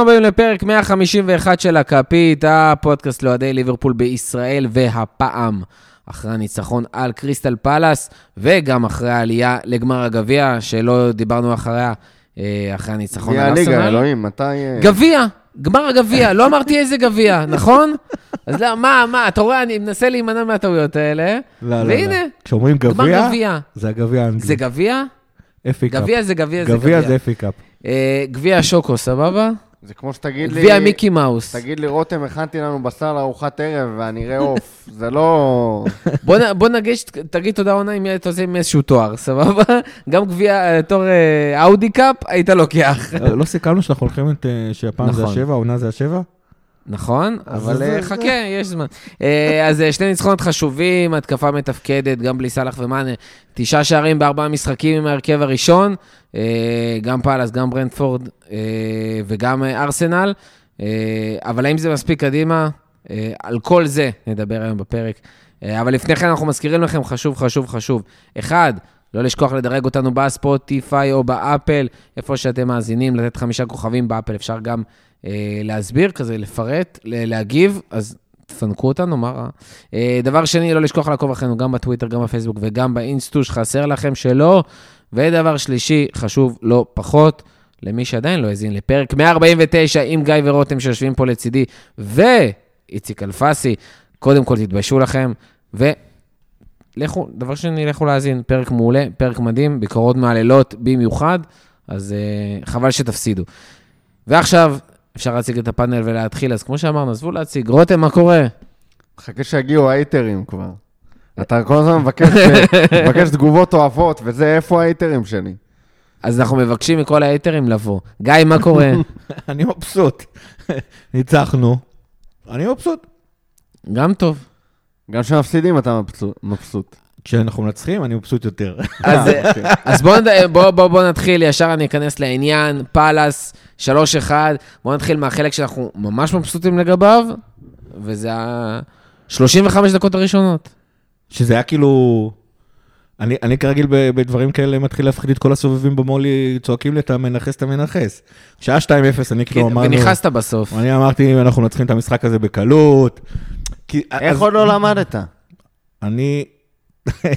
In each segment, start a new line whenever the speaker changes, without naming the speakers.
ברוכים הבאים לפרק 151 של הכפית, הפודקאסט לאוהדי ליברפול בישראל, והפעם אחרי הניצחון על קריסטל פלאס, וגם אחרי העלייה לגמר הגביע, שלא דיברנו אחריה, אה, אחרי הניצחון על
גביע
ארסנל.
הליגה, אלוהים, מתי... אה,
גביע, גמר הגביע, לא אמרתי איזה גביע, נכון? אז לא, מה, מה, אתה רואה, אני מנסה להימנע מהטעויות האלה,
לא, לא,
והנה,
לא. כשאומרים
גמר
גביע,
גביע.
זה הגביע האנגלי.
זה גביע?
אפי קאפ.
גביע זה גביע זה
גביע
גביע.
זה FA Cup.
אה, גביע שוקו, סבבה?
זה כמו שתגיד לי...
גביע מיקי מאוס.
תגיד לי, רותם, הכנתי לנו בשר לארוחת ערב ואני אראה עוף. זה לא...
בוא, נ- בוא נגיש, תגיד תודה עונה אם אתה עושה עם איזשהו תואר, סבבה? גם גביע, אה, תואר אה, Audi Cup, היית לוקח.
אה, לא סיכמנו שאנחנו הולכים את... אה, שהפעם זה
נכון.
השבע, העונה זה השבע?
נכון, אבל אה, חכה, יש זמן. אה, אז אה, שני ניצחונות חשובים, התקפה מתפקדת, גם בלי סאלח ומאנה. תשעה שערים בארבעה משחקים עם ההרכב הראשון, גם פאלאס, גם ברנדפורד וגם ארסנל. אבל האם זה מספיק קדימה? על כל זה נדבר היום בפרק. אבל לפני כן אנחנו מזכירים לכם, חשוב, חשוב, חשוב. אחד, לא לשכוח לדרג אותנו בספוטיפיי או באפל, איפה שאתם מאזינים, לתת חמישה כוכבים באפל, אפשר גם להסביר, כזה לפרט, להגיב, אז תפנקו אותנו, מה רע? אה, דבר שני, לא לשכוח לעקוב אחרינו גם בטוויטר, גם בפייסבוק וגם באינסטוש, חסר לכם שלא. ודבר שלישי, חשוב לא פחות, למי שעדיין לא האזין לפרק 149 עם גיא ורותם שיושבים פה לצידי, ואיציק אלפסי, קודם כל תתביישו לכם, ולכו, דבר שני, לכו להאזין, פרק מעולה, פרק מדהים, ביקורות מהלילות במיוחד, אז uh, חבל שתפסידו. ועכשיו, אפשר להציג את הפאנל ולהתחיל, אז כמו שאמרנו, עזבו להציג. רותם, מה קורה?
חכה שיגיעו האייטרים כבר. אתה כל הזמן מבקש, מבקש תגובות אוהבות, וזה איפה האייטרים שלי.
אז אנחנו מבקשים מכל ההייטרים לבוא. גיא, מה קורה?
אני מבסוט. ניצחנו. אני מבסוט.
גם טוב.
גם כשמפסידים אתה מבסוט.
כשאנחנו מנצחים, אני מבסוט יותר.
אז,
אה.
אז בואו בוא, בוא, בוא נתחיל, ישר אני אכנס לעניין, פאלאס, 3-1, בואו נתחיל מהחלק שאנחנו ממש מבסוטים לגביו, וזה ה-35 דקות הראשונות.
שזה היה כאילו... אני, אני כרגיל ב- בדברים כאלה מתחיל להפחיד את כל הסובבים במולי, צועקים לי, אתה מנכס, אתה מנכס. שעה 2-0, אני כאילו אמרנו...
ונכנסת בסוף.
אני אמרתי, אנחנו מנצחים את המשחק הזה בקלות. כי,
איך
אז
עוד לא למדת?
אני...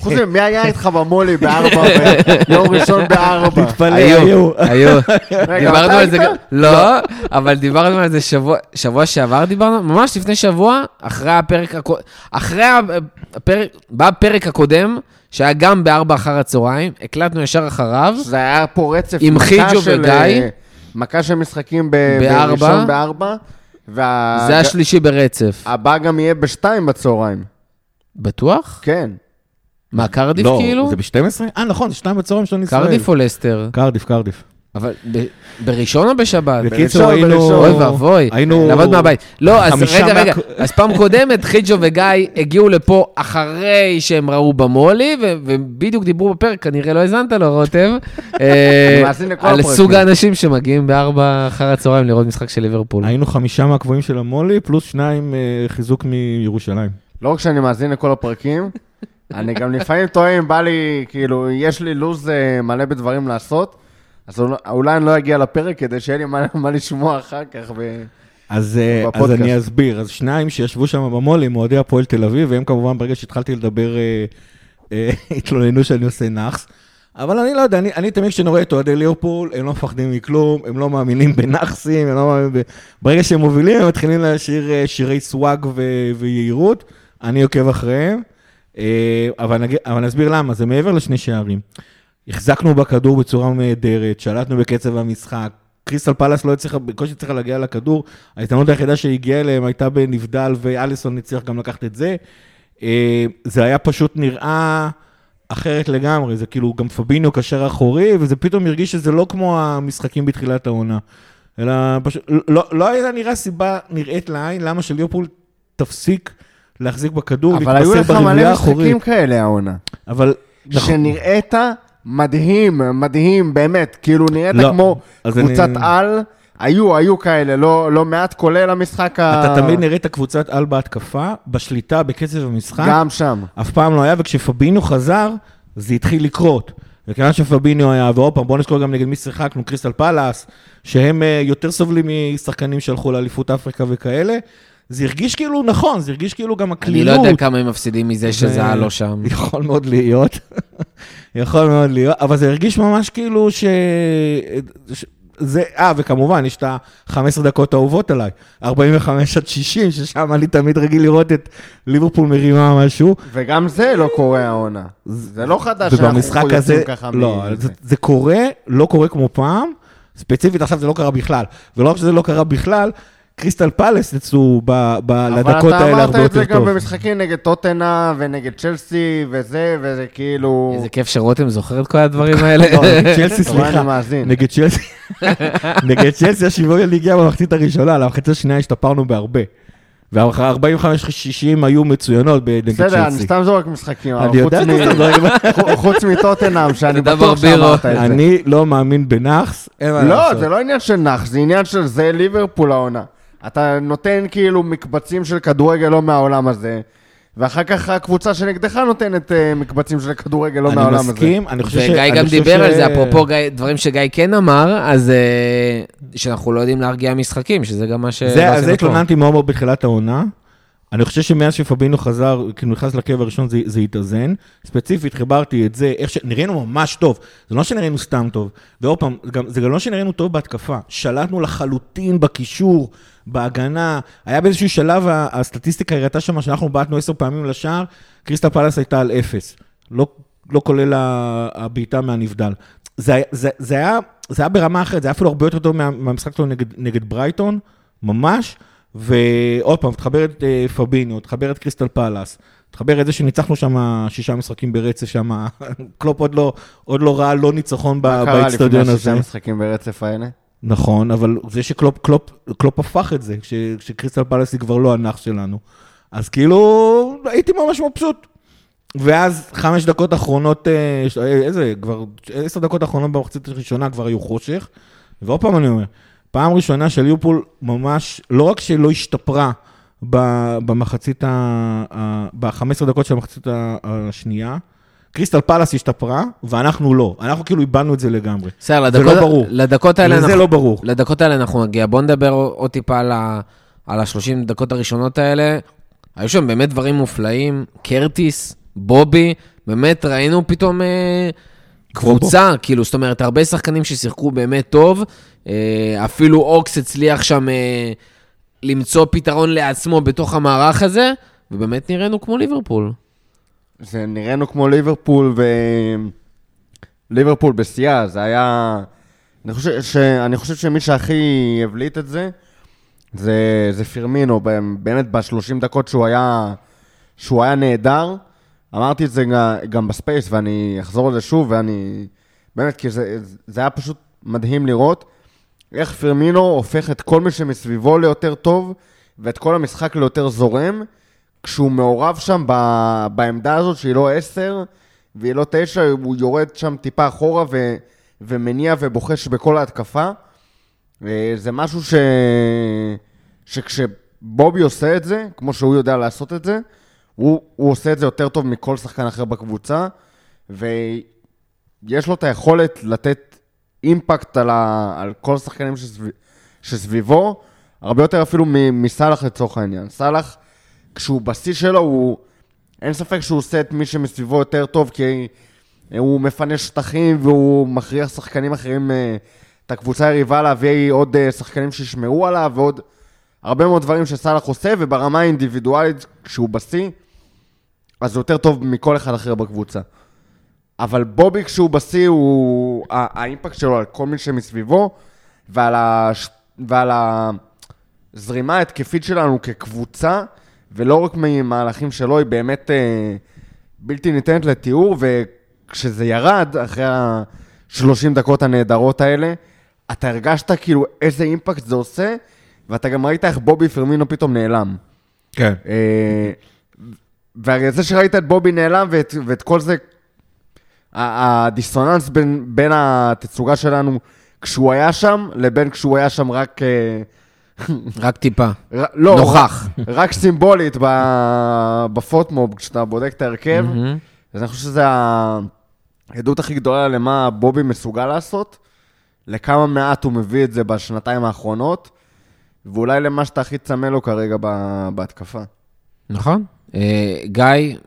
חוץ מזה, מי היה איתך במולי בארבע, ביום ראשון בארבע?
תתפלא,
היו,
היו.
דיברנו
אתה
על זה לא, אבל דיברנו על זה שבוע, שבוע שעבר דיברנו, ממש לפני שבוע, אחרי הפרק, אחרי הפרק, בפרק הקודם, שהיה גם בארבע אחר הצהריים, הקלטנו ישר אחריו,
זה היה פה רצף.
עם חיג'ו וגיא.
אה, מכה של משחקים. בראשון בארבע. וה-
זה השלישי ברצף.
הבא גם יהיה בשתיים בצהריים.
בטוח?
כן.
מה, קרדיף
לא,
כאילו?
זה ב-12? אה, נכון, זה 2 בצהריים של ישראל.
קרדיף או לסטר?
קרדיף, קרדיף.
אבל ב- בראשון או בשבת?
בקיצור, היינו...
אוי ואבוי,
היינו...
לעבוד מהבית. לא, אז רגע, רגע, אז פעם קודמת, חיג'ו וגיא הגיעו לפה אחרי שהם ראו במולי, ו- ובדיוק דיברו בפרק, כנראה לא האזנת לו, רותם, אה, על. סוג האנשים שמגיעים בארבע אחר הצהריים לראות משחק של ליברפול.
היינו חמישה מהקבועים של המולי, פלוס שניים אה, חיזוק מירושלים.
לא רק שאני מאזין לכל הפרקים, אני גם לפעמים טועה אם בא לי, כאילו, יש לי לו"ז אה, מלא בדברים לעשות, אז אולי- אני לא אגיע לפרק כדי שיהיה לי מה- מה לשמוע אחר כך. ו-
אז, אה, אז. אני אסביר. אז שניים שישבו שם במו"ל עם אוהדי הפועל תל אביב, והם כמובן ברגע שהתחלתי לדבר, אה, אה, התלוננו שאני עושה נאחס. אבל אני לא יודע, אני, אני תמיד כשאני רואה את אוהדי ליברפול, הם לא מפחדים מכלום, הם לא מאמינים בנאחסים, הם לא מאמינים ב... ברגע שהם מובילים, הם מתחילים לשיר שירי סוואג ו- ויהירות, אני עוקב אחריהם. אה, אבל, אבל נסביר למה, זה מעבר לשני שערים. החזקנו בכדור בצורה נהדרת, שלטנו בקצב המשחק. קריסטל פלאס לא הצליחה, בקושי הצליחה להגיע לכדור. ההזדמנות היחידה שהגיעה אליהם הייתה בנבדל, ואליסון הצליח גם לקחת את זה. אה, זה היה פשוט נראה אחרת לגמרי, זה כאילו גם פביניו קשר אחורי, וזה פתאום הרגיש שזה לא כמו המשחקים בתחילת העונה. אלא פשוט, לא, לא הייתה נראה סיבה נראית לעין למה שליברפול תפסיק להחזיק בכדור,
אבל היו לך מלא משחקים כאלה העונה.
אבל... נכון.
שנראית מדהים, מדהים, באמת, כאילו נראית
לא,
כמו קבוצת
אני-
על. היו, היו כאלה, לא, לא מעט, כולל המשחק ה...
אתה תמיד נראית קבוצת על בהתקפה, בשליטה, בקצב המשחק.
גם שם.
אף פעם לא היה, וכשפבינו חזר, זה התחיל לקרות. וכיוון שפביניו היה, ועוד פעם, בואו נזכור גם נגד מי שיחקנו, קריסטל פלאס, שהם אה, יותר סובלים משחקנים שהלכו לאליפות אפריקה וכאלה. זה הרגיש כאילו נכון, זה הרגיש כאילו גם
אני
הקלילות.
לא יודע כמה הם מפסידים מזה שזה היה לא שם.
יכול מאוד להיות, יכול מאוד להיות, אבל זה הרגיש ממש כאילו ש... ש- זה, אה, וכמובן, יש את ה-15 דקות האהובות עליי, 45 עד 60, ששם אני תמיד רגיל לראות את ליברפול מרימה משהו.
וגם זה לא קורה העונה. זה לא חדש
ובמשחק
יוצאים ככה
לא,
מזה.
זה, זה קורה, לא קורה כמו פעם, ספציפית עכשיו זה לא קרה בכלל. ולא רק שזה לא קרה בכלל, קריסטל פלס יצאו ב, ב, לדקות האלה הרבה
אבל אתה אמרת את
יותר
זה גם
טוב.
במשחקים נגד טוטנה ונגד צ'לסי וזה, וזה כאילו...
איזה כיף שרותם זוכר את כל הדברים האלה.
לא, נגד צ'לסי, סליחה. נגד צ'לסי, נגד צ'לסי השוויון הגיע במחצית הראשונה, למחצית השנייה השתפרנו בהרבה. וה-45-60 היו מצוינות נגד
בסדר, אני
צ'לסי.
סתם זורק משחקים,
אני יודע שאתה
מ-
זורק-
חו- חוץ מטוטנאם, שאני בטוח. שאמרת את זה.
אני לא מאמין בנאחס, אין מה
לא,
לעשות.
זה לא עניין של נח, זה עניין של זה ליברפול העונה. אתה נותן כאילו מקבצים של כדורגל לא מהעולם הזה, ואחר כך הקבוצה שנגדך נותנת אה, מקבצים של כדורגל לא מהעולם הזה.
אני מסכים, אני חושב ש...
וגיא גם דיבר
ש-
על זה, אפרופו גיא- דברים שגיא כן אמר, אז אה, שאנחנו לא יודעים להרגיע משחקים, שזה גם מה ש...
זה התלוננתי מאוד מאוד בתחילת העונה. אני חושב שמאז שפבינו חזר, כאילו נכנס לקרב הראשון זה, זה התאזן. ספציפית חיברתי את זה, איך ש... נראינו ממש טוב. זה לא שנראינו סתם טוב. ועוד פעם, גם, זה גם לא שנראינו טוב בהתקפה. שלטנו לחלוטין בקישור, בהגנה. היה באיזשהו שלב, הסטטיסטיקה הראתה שם שאנחנו בעטנו עשר פעמים לשער, קריסטל פלס הייתה על אפס. לא, לא כולל הבעיטה מהנבדל. זה, זה, זה, היה, זה היה ברמה אחרת, זה היה אפילו הרבה יותר טוב מה, מהמשחק שלנו נגד, נגד ברייטון, ממש. ועוד פעם, תחבר את אה, פביניו, תחבר את קריסטל פלאס, תחבר את זה שניצחנו שם שישה משחקים ברצף שם, קלופ עוד לא, עוד לא ראה לא ניצחון ב-
מה קרה
באצטדיון
לפני
הזה.
שישה משחקים ברצף האלה?
נכון, אבל זה שקלופ קלופ, קלופ הפך את זה, שקריסטל פלאס היא כבר לא הנאחס שלנו. אז כאילו, הייתי ממש מבסוט. ואז חמש דקות אחרונות, אה, אה, איזה, כבר עשר דקות אחרונות במחצית הראשונה כבר היו חושך. ועוד פעם אני אומר, פעם ראשונה שליברפול ממש, לא רק שלא השתפרה במחצית, ה- ה- ב-15 דקות של המחצית השנייה, קריסטל פלאס השתפרה, ואנחנו לא. אנחנו כאילו איבדנו את זה לגמרי.
בסדר,
זה לא
לדקות-
ברור.
לדקות האלה אנחנו-
לא ברור.
לדקות האלה אנחנו נגיע. בוא נדבר עוד טיפה על ה- על ה-30 דקות הראשונות האלה. היו שם באמת דברים מופלאים. קרטיס, בובי, באמת ראינו פתאום אה, קבוצה, כאילו, זאת אומרת, הרבה שחקנים ששיחקו באמת טוב. אה, אפילו אוקס הצליח שם אה, למצוא פתרון לעצמו בתוך המערך הזה, ובאמת נראינו כמו ליברפול.
זה נראינו כמו ליברפול, ו... ליברפול בשיאה, זה היה... אני חושב, ש... אני חושב שמי שהכי הבליט את זה, זה, זה פירמינו, באמת ב-30 דקות שהוא היה, שהוא היה נהדר. אמרתי את זה גם ב space, ואני אחזור על זה שוב, ואני... באמת, כי זה, זה היה פשוט מדהים לראות איך פירמינו הופך את כל מי שמסביבו ליותר טוב, ואת כל המשחק ליותר זורם, כשהוא מעורב שם ב, בעמדה הזאת שהיא לא 10 והיא לא 9, הוא יורד שם טיפה אחורה ו, ומניע ובוחש בכל ההתקפה. אה, זה משהו ש... שכשבובי עושה את זה, כמו שהוא יודע לעשות את זה, הוא, הוא עושה את זה יותר טוב מכל שחקן אחר בקבוצה, ויש לו את היכולת לתת אימפקט על, ה... על כל השחקנים שסביב... שסביבו, הרבה יותר אפילו מסאלח לצורך העניין. סאלח, כשהוא בשיא שלו, הוא... אין ספק שהוא עושה את מי שמסביבו יותר טוב, כי הוא מפנה שטחים והוא מכריח שחקנים אחרים, אה, את הקבוצה היריבה להביא עוד אה, שחקנים שישמרו עליו, ועוד הרבה מאוד דברים שסאלח עושה, וברמה האינדיבידואלית, כשהוא בשיא, אז הוא יותר טוב מכל אחד אחר בקבוצה. אבל בובי כשהוא בשיא, הוא... האימפקט שלו על כל מי שמסביבו, ועל, הש... ועל הזרימה ההתקפית שלנו כקבוצה, ולא רק ממהלכים שלו, היא באמת אה, בלתי ניתנת לתיאור, וכשזה ירד, אחרי ה-30 דקות הנהדרות האלה, אתה הרגשת כאילו איזה אימפקט זה עושה, ואתה גם ראית איך בובי פרמינו פתאום נעלם.
כן.
אה, וזה שראית את בובי נעלם ואת, ואת כל זה, הדיסוננס בין, בין התצוגה שלנו כשהוא היה שם, לבין כשהוא היה שם רק... אה,
רק טיפה.
ר, לא,
נוכח.
רק, רק סימבולית בפוטמוב, כשאתה בודק את ההרכב. אז אני חושב שזה ה... העדות הכי גדולה למה בובי מסוגל לעשות, לכמה מעט הוא מביא את זה בשנתיים האחרונות, ואולי למה שאתה הכי צמא לו כרגע בהתקפה.
נכון. אה, גיא,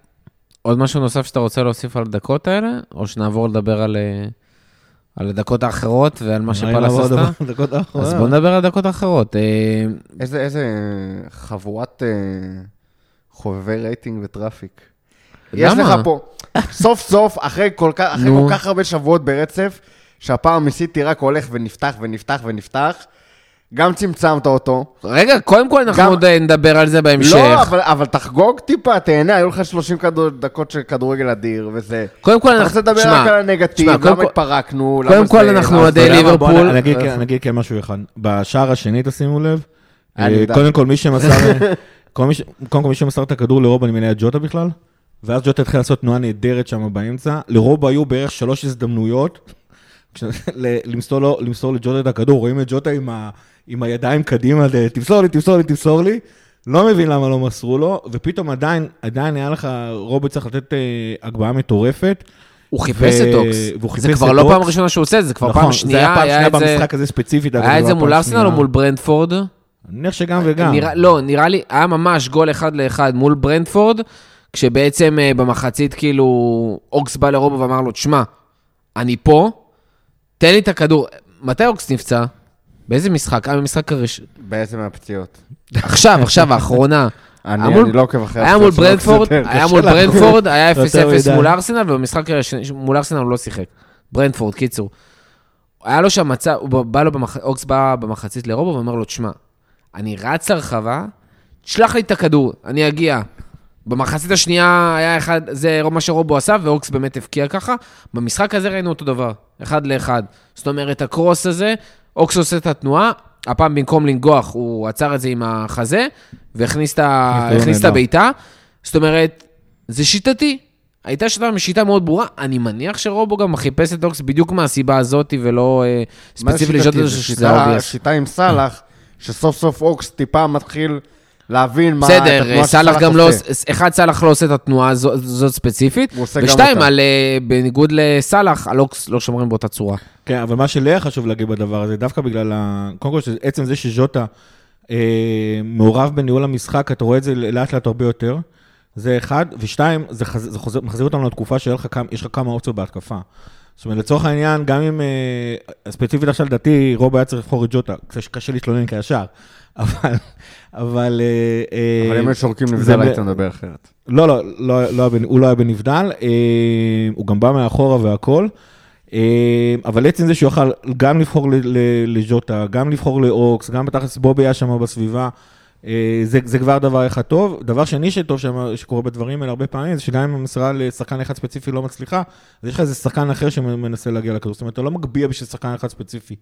עוד משהו נוסף שאתה רוצה להוסיף על הדקות האלה, או שנעבור לדבר על, אה, על הדקות האחרות ועל מה שפלס עשתה?
לדבר- דקות.
אז בוא נדבר על הדקות האחרות. אה,
איזה, איזה חבורת אה, חובבי רייטינג ו traffic. יש
למה?
לך פה, סוף סוף, אחרי כל כך, אחרי. כל כך הרבה שבועות ברצף, שהפער מסיטי רק הולך ונפתח ונפתח ונפתח, גם צמצמת אותו.
רגע, קודם כל אנחנו
גם-
עוד אה, נדבר על זה בהמשך.
לא, אבל, אבל תחגוג טיפה, תהנה, היו לך 30 כדור, דקות של כדורגל אדיר וזה.
קודם כל
אתה
אנחנו...
רוצה לדבר
תשמע,
רק על הנגטיב,
קודם
למה
כל-
התפרקנו,
קודם
למה
כל
זה...
אנחנו אוהדי
אתה יודע מה? בוא
ליברפול.
נ- אני אגיד כן- אני אגיד כן משהו אחד. בשער השני, תשימו לב,
אני
אה. קודם כל מי שמסר קודם קודם כל מי שמסר את הכדור אני מניע את ג'וטה בכלל, ואז ג'וטה התחיל לעשות תנועה נהדרת שם באמצע. לרובו היו בערך שלוש הזדמנויות למסור לו- למסור לג'וטה את הכדור, רואים את ג'וטה עם ה- עם הידיים קדימה, ל- תמסור לי, תמסור לי, תמסור לי. לא מבין למה לא מסרו לו, ופתאום עדיין, עדיין היה לך, רובו צריך לתת אה, הגבהה מטורפת.
הוא חיפש את אוקס. זה כבר לא פעם. ראשונה שהוא עושה את זה, זה כבר
נכון,
פעם
זה
שנייה.
היה פעם שנייה
זה-
במשחק הזה ספציפית.
היה את
לא
זה
פעם
מול ארסנל או. מול ברנדפורד?
אני מניח שגם וגם.
נראה, לא, נראה לי, היה ממש גול אחד לאחד מול ברנדפורד, כשבעצם אה, במחצית כאילו אוקס בא לרובו ואמר לו, תשמע, אני פה, תן לי את הכדור. מתי אוקס נפצע? באיזה משחק? היה במשחק הראשון.
באיזה מהפציעות?
עכשיו, עכשיו, האחרונה.
אני לא עוקב אחרי
היה מול
הפציעות שלו
ברנדפורד. היה מול. ברנדפורד, היה
יותר
0-0
מדי.
מול ארסנל, ובמשחק השני- מול ארסנל הוא לא שיחק. ברנדפורד, קיצור. היה לו שם מצב, הוא בא לו, במח... אוקס בא במחצית לרובו ואומר לו, תשמע, אני רץ לרחבה, תשלח לי את הכדור, אני אגיע. במחצית השנייה היה אחד, זה מה שרובו עשה, ואוקס באמת הבקיע ככה. במשחק הזה ראינו אותו דבר, אחד לאחד. זאת אומרת, ה cross הזה, אוקס עושה את התנועה, הפעם במקום לנגוח, הוא עצר את זה עם החזה, והכניס את. הבעיטה. זאת אומרת, זה שיטתי. הייתה שיטה שיטה מאוד ברורה, אני מניח שרובו גם חיפש את אוקס בדיוק מהסיבה הזאת, ולא אה, ספציפית? לשאול את
זה
זה שזה obvious.
שיטה עם סאלח, שסוף סוף אוקס טיפה מתחיל להבין מה...
בסדר, סאלח גם לא, אחד, סאלח לא עושה את התנועה הזו- זאת ספציפית, ושתיים, אה, בניגוד לסאלח, על אוקס לא שומרים באותה צורה.
כן, אבל מה שלי היה חשוב להגיד בדבר הזה, דווקא בגלל ה... קודם כל, עצם זה שז'וטה אה, מעורב בניהול המשחק, אתה רואה את זה לאט לאט הרבה יותר. זה אחד, ושתיים, זה, חז... זה חוזר, מחזיר אותנו לתקופה שיש לך כמה אופציות בהתקפה. זאת אומרת, לצורך העניין, גם אם, אה, ספציפית עכשיו, לדעתי, רוב היה צריך לבחור את ג'וטה, קשה- להתלונן כישר, אבל, אבל... אה, אה,
אם היו שורקים נבדל היית מדבר אחרת.
לא, לא, לא, לא הוא לא היה בנבדל, אה, הוא גם בא מאחורה והכל, אה, אבל עצם זה שהוא יוכל גם לבחור לג'וטה, גם לבחור לאוקס, גם בתכלס בובי היה שם בסביבה, אה, זה, זה כבר דבר אחד טוב. דבר שני שטוב שקורה בדברים האלה הרבה פעמים, זה שגם אם המסירה לשחקן אחד ספציפי לא מצליחה, אז יש לך איזה שחקן אחר שמנסה להגיע לכדור. זאת אומרת, אתה לא מגביה בשביל שחקן אחד ספציפי.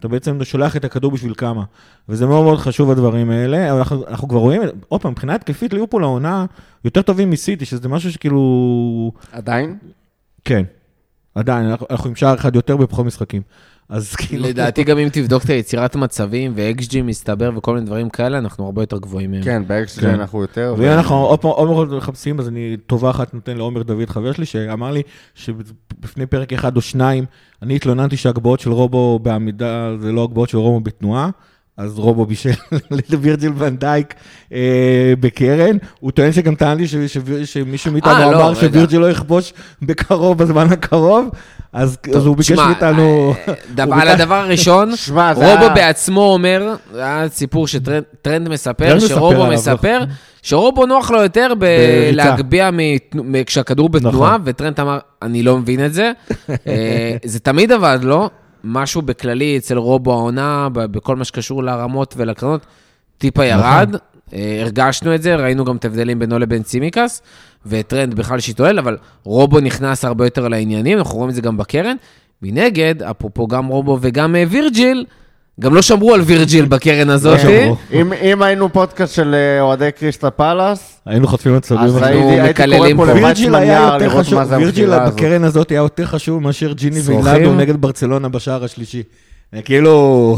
אתה בעצם שולח את הכדור בשביל כמה. וזה מאוד מאוד חשוב הדברים האלה, אבל אנחנו, אנחנו כבר רואים, עוד פעם, מבחינה התקפית ליברפול העונה יותר טובים מסיטי, שזה משהו שכאילו...
עדיין?
כן, עדיין, אנחנו, אנחנו עם שער אחד יותר בפחות משחקים. אז כאילו...
לדעתי גם אם תבדוק את היצירת מצבים ו-XG מסתבר וכל מיני דברים כאלה, אנחנו הרבה יותר גבוהים מהם.
כן, באקס
כן.
אנחנו יותר.
ואם אנחנו עוד פעם עוד פעם מחפשים, אז אני טובה אחת נותן לעומר דוד, חבר שלי, שאמר לי שבפני פרק אחד או שניים, אני התלוננתי שהגבהות של רובו בעמידה זה לא הגבהות של רובו בתנועה. אז רובו בישל לווירג'יל ונדייק אה, בקרן. הוא טוען שגם טען לי ש- ש- שמישהו מאיתנו
אה, לא,
אמר. שווירג'יל לא יכבוש בקרוב, בזמן הקרוב, אז אז הוא ביקש מאיתנו...
אה, על הדבר הראשון,
שמע, זה
רובו בעצמו אומר, זה היה סיפור שטרנד מספר, שרובו מספר, שרובו נוח לו יותר מ- כשהכדור בתנועה,
נכון.
וטרנד אמר, אני לא מבין את זה. אה, זה תמיד עבד לו, משהו בכללי אצל רובו העונה, בכל מה שקשור להרמות ולקרנות, טיפה ירד. אה, הרגשנו את זה, ראינו גם את ההבדלים בינו לבין צימיקס, וטרנד בכלל שהתעולל, אבל רובו נכנס הרבה יותר לעניינים, אנחנו רואים את זה גם בקרן. מנגד, אפרופו גם רובו וגם אה, וירג'יל, גם לא שמרו על וירג'יל בקרן הזאת.
שמרו.
אם אם היינו פודקאסט של אה, אוהדי קריסטל פלאס,
היינו חוטפים עצבים.
אז הייתי הייתי
מקללים
קורא
פה.
יער
יותר
לראות
חשוב,
מה זה
וירג'יל
הזאת.
בקרן הזאת היה יותר חשוב מאשר ג'יני? ואילדו נגד ברצלונה בשער השלישי. אה, כאילו,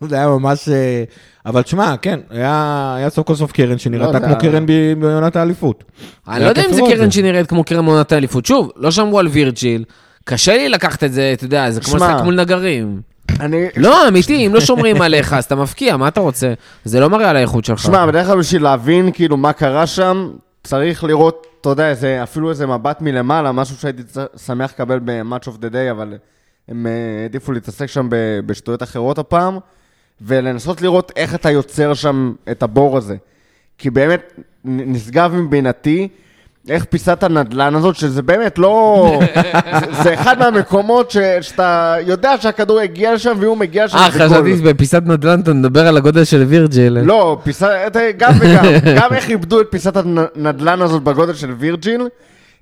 זה היה ממש... אה, אבל תשמע, כן, היה היה סוף כל סוף קרן
לא,
שנראתה
זה
כמו קרן בעונת האליפות.
אני לא יודע אם זה קרן
את.
שנראית כמו קרן מעונת האליפות. שוב, לא שמרו על וירג'יל, קשה לי לקחת את זה, אתה יודע, זה כמו
שמע,
לשחק מול נגרים.
אני...
לא, אמיתי, אם לא שומרים עליך, אז אתה מפקיע, מה אתה רוצה? זה לא מראה על האיכות שלך.
שמע, בדרך כלל בשביל להבין כאילו מה קרה שם, צריך לראות, אתה יודע, איזה, אפילו איזה מבט מלמעלה, משהו שהייתי שמח לקבל ב-Match of the Day, אבל הם אה, העדיפו להתעסק שם בשטויות אחרות הפעם, ולנסות לראות איך אתה יוצר שם את הבור הזה. כי באמת, נשגב מבינתי, איך פיסת הנדלן הזאת, שזה באמת לא... זה, זה אחד מהמקומות ש, שאתה יודע שהכדור הגיע לשם, והוא מגיע לשם.
אה. חשבתי שבפיסת נדל"ן אתה מדבר על הגודל של וירג'יל.
לא, פיסה, גם וגם. גם איך איבדו את פיסת הנדלן הזאת בגודל של וירג'יל,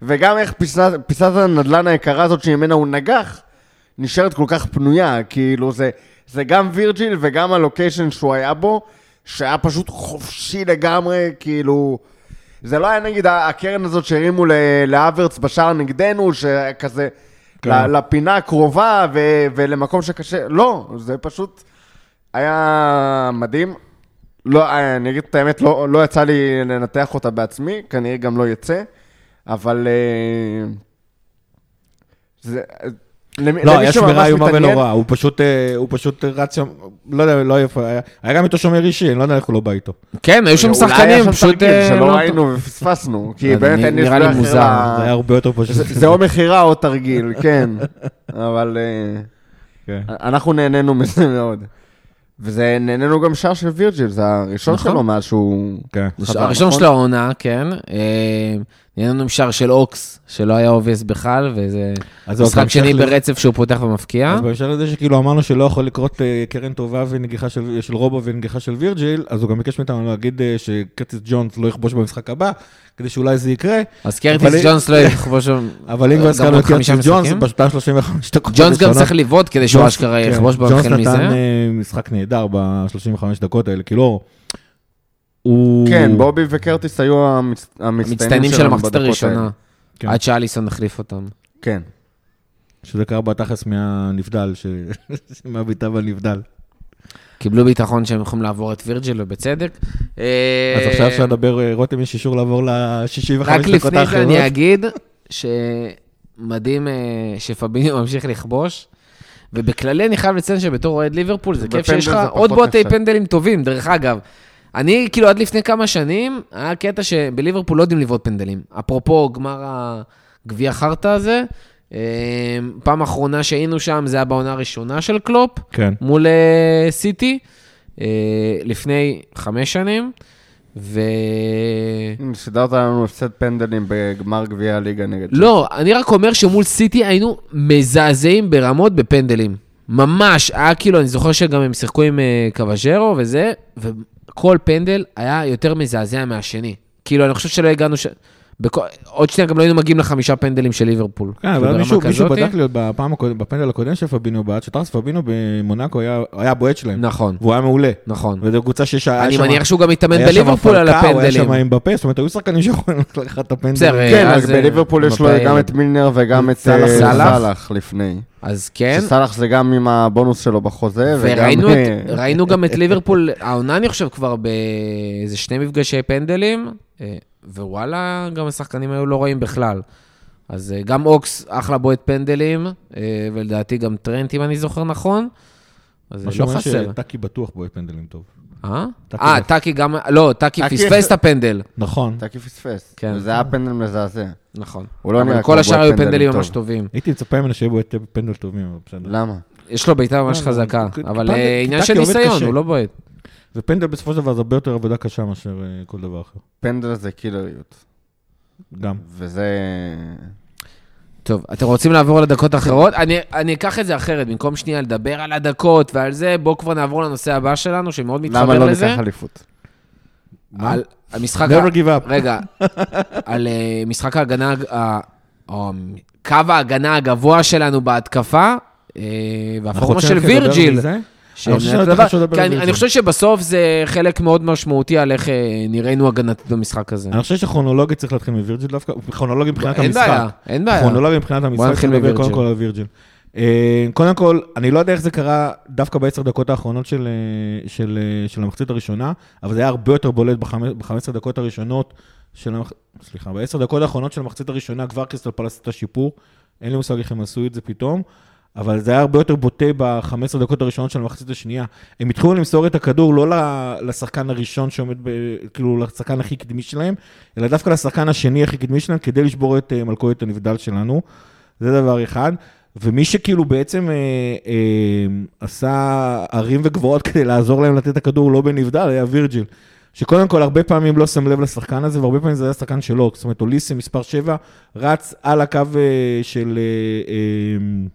וגם איך פיסת, פיסת הנדלן היקרה הזאת שממנה הוא נגח, נשארת כל כך פנויה. כאילו, זה, זה גם וירג'יל וגם הלוקיישן שהוא היה בו, שהיה פשוט חופשי לגמרי, כאילו... זה לא היה נגיד הקרן הזאת שהרימו להוורץ בשער נגדנו, שכזה
כן.
לפינה הקרובה ו- ולמקום שקשה, לא, זה פשוט היה מדהים. לא, אה, אני אגיד את האמת, לא, לא יצא לי לנתח אותה בעצמי, כנראה גם לא יצא, אבל... אה, זה... למי
לא,
למי
היה שמירה איומה
מתעניין-
ונורא, הוא פשוט, אה, הוא פשוט רץ שם, לא יודע, לא איפה, היה- היה גם איתו שומר אישי, אני לא יודע איך הוא לא בא איתו.
כן, היו שם
אולי היה
שחקנים,
שם
פשוט...
תרגיל
אה,
שלא
לא-
ראינו ופספסנו, כי באמת אין לי
נראה לי מוזר.
זה היה הרבה יותר פשוט.
זה או מכירה או תרגיל, כן. אבל אה,
כן.
אנחנו נהנינו מזה מאוד. וזה, נהנינו גם שער של וירג'יל, זה הראשון
נכון.
שלו מאז שהוא...
כן.
הראשון
נכון?
של העונה, כן. נהיה לנו שער של אוקס, שלא היה obvious בכלל, וזה משחק שני
לזה-
ברצף שהוא פותח ומפקיע.
אז בהמשך לזה שכאילו אמרנו שלא יכול לקרות אה, קרן טובה ונגיחה של, של רובו ונגיחה של וירג'יל, אז הוא גם ביקש מאיתנו להגיד אה, שקרטיס ג'ונס לא יכבוש במשחק הבא, כדי שאולי זה יקרה,
אז
אבל-
קרטיס ג'ונס לא יכבוש.
אבל אם כבר הזכרנו את קרטיס ג'ונס? בשנתיים 35 דקות
ג'ונס גם צריך לבעוט כדי שהוא
ג'ונס-
אשכרה
כן,
יכבוש בו
ג'ונס
החל מזה.
נתן אה, משחק נהדר ב-35 דקות האלה, כאילו, הוא...
כן, בובי וקרטיס היו המצ- המצטיינים
המצטיינים של המחצית הראשונה.
כן.
עד שאליסון החליף אותם.
כן.
שזה קרה בתכלס מהנבדל, ש- מהביתה בנבדל.
קיבלו ביטחון שהם יכולים לעבור את וירג'יל, ובצדק.
אז עכשיו אפשר לדבר, אה, רותם, יש אישור לעבור ל-65
רק
דקות
לפני זה
האחרות.
אני אגיד שמדהים אה, שפביניו ממשיך לכבוש, ובכללי אני חייב לציין שבתור אוהד ליברפול זה כיף שיש לך עוד בועטי
קשה.
פנדלים טובים, דרך אגב. אני, כאילו, עד לפני כמה שנים, היה קטע שבליברפול לא יודעים לבעוט פנדלים. אפרופו גמר הגביע חרטא הזה, אה, פעם אחרונה שהיינו שם, זה היה בעונה הראשונה של קלופ,
כן.
מול אה, סיטי, אה, לפני חמש שנים, ו...
סידרת לנו הפסד פנדלים בגמר גביע הליגה נגד...
לא, אני רק אומר שמול סיטי היינו מזעזעים ברמות בפנדלים. ממש, היה כאילו, אני זוכר שגם הם שיחקו עם אה, קוואז'רו וזה, וכל פנדל היה יותר מזעזע מהשני. כאילו, אני חושב שלא הגענו ש... בכל... עוד שנייה גם לא היינו מגיעים לחמישה פנדלים של ליברפול.
כן, אבל מישהו, מישהו. בדק לי בפעם בפנדל הקודם של פבינו בעט, שטרס פבינו במונאקו היה, היה בועט שלהם,
נכון,
והוא היה מעולה.
נכון.
וזו קבוצה שיש
אני
שם-
מניח שהוא גם התאמן בליברפול על
פלקאו, היה שם
הפנדלים.
עם בפה, זאת אומרת, היו שחקנים שיכולים לקחת את הפנדל.
בסדר,
כן,
אז,
אז
אה,
בליברפול יש לו גם? את מילנר וגם את
סאלח.
אה,
סאלח?
לפני.
אז כן.
שסאלח זה גם עם הבונוס שלו בחוזה, וגם...
וראינו
אה,
את, ראינו גם את ליברפול, העונה אני חושב כבר באיזה שני מפגשי פנדלים, אה, ווואלה, גם השחקנים היו לא רעים בכלל. אז אה, גם אוקס, אחלה בועט פנדלים, אה, ולדעתי גם טרנט, אם אני זוכר נכון. אז
מה
זה לא
שאומר
חסר.
שטאקי בטוח בועט פנדלים טוב.
אה? אה, טאקי גם, לא, טאקי פספס את הפנדל.
נכון.
טאקי פספס.
כן.
וזה היה פנדל מזעזע.
נכון.
הוא לא נראה
אבל
כמו
כל השאר היו
פנדלים.
ממש טובים.
הייתי מצפה ממנו שיהיה בועט פנדל טובים, אבל בסדר.
למה?
יש לו בעיטה ממש
לא,
חזקה,
לא,
אבל
פנדל-
אה, עניין של ניסיון. הוא לא בועט.
ופנדל בסופו של דבר זה הרבה יותר עבודה קשה מאשר אה, כל דבר אחר.
פנדל זה קילריות.
גם.
וזה...
טוב, אתם רוצים לעבור לדקות אחרות? אני, אני אקח את זה אחרת, במקום שנייה לדבר על הדקות ועל זה, בואו כבר נעבור לנושא הבא שלנו, שמאוד
למה
מתחבר
לא
לזה.
ניקח אליפות?
על המשחק...
never give up.
רגע, על אה, משחק ההגנה, ה- או קו ההגנה הגבוה שלנו בהתקפה,
אנחנו
והפורמה של וירג'יל.
לדבר על וירג'יל.
אני חושב שבסוף זה חלק מאוד משמעותי על איך אה, נראינו הגנתית במשחק הזה.
אני חושב שכרונולוגית צריך להתחיל מווירג'יל דווקא, כרונולוגית מבחינת
אין
המשחק.
בעיה, אין בעיה.
כרונולוגיה מבחינת המשחק, צריך לדבר. קודם כל על וירג'יל. אה, קודם כל, אני לא יודע איך זה קרה דווקא בעשר דקות האחרונות של, אה, של, של המחצית הראשונה, אבל זה היה הרבה יותר בולט ב-15 דקות הראשונות של המח... סליחה, בעשר דקות האחרונות של המחצית הראשונה כבר קריסטל פלס את השיפור. אין לי מושג איך הם עשו את זה פתאום, אבל זה היה הרבה יותר בוטה ב-15 דקות הראשונות של המחצית השנייה. הם התחילו למסור את הכדור לא לשחקן הראשון שעומד, ב, כאילו לשחקן הכי קדמי שלהם, אלא דווקא לשחקן השני הכי קדמי שלהם, כדי לשבור את אה, מלכודת הנבדל שלנו. זה דבר אחד. ומי שכאילו בעצם אה, אה, עשה ערים וגבוהות כדי לעזור להם לתת את הכדור לא בנבדל, היה וירג'יל. שקודם כל, הרבה פעמים לא שם לב לשחקן הזה, והרבה פעמים זה היה שחקן שלו. זאת אומרת, אוליסה, מספר 7, רץ על הקו אה, של, אה, אה,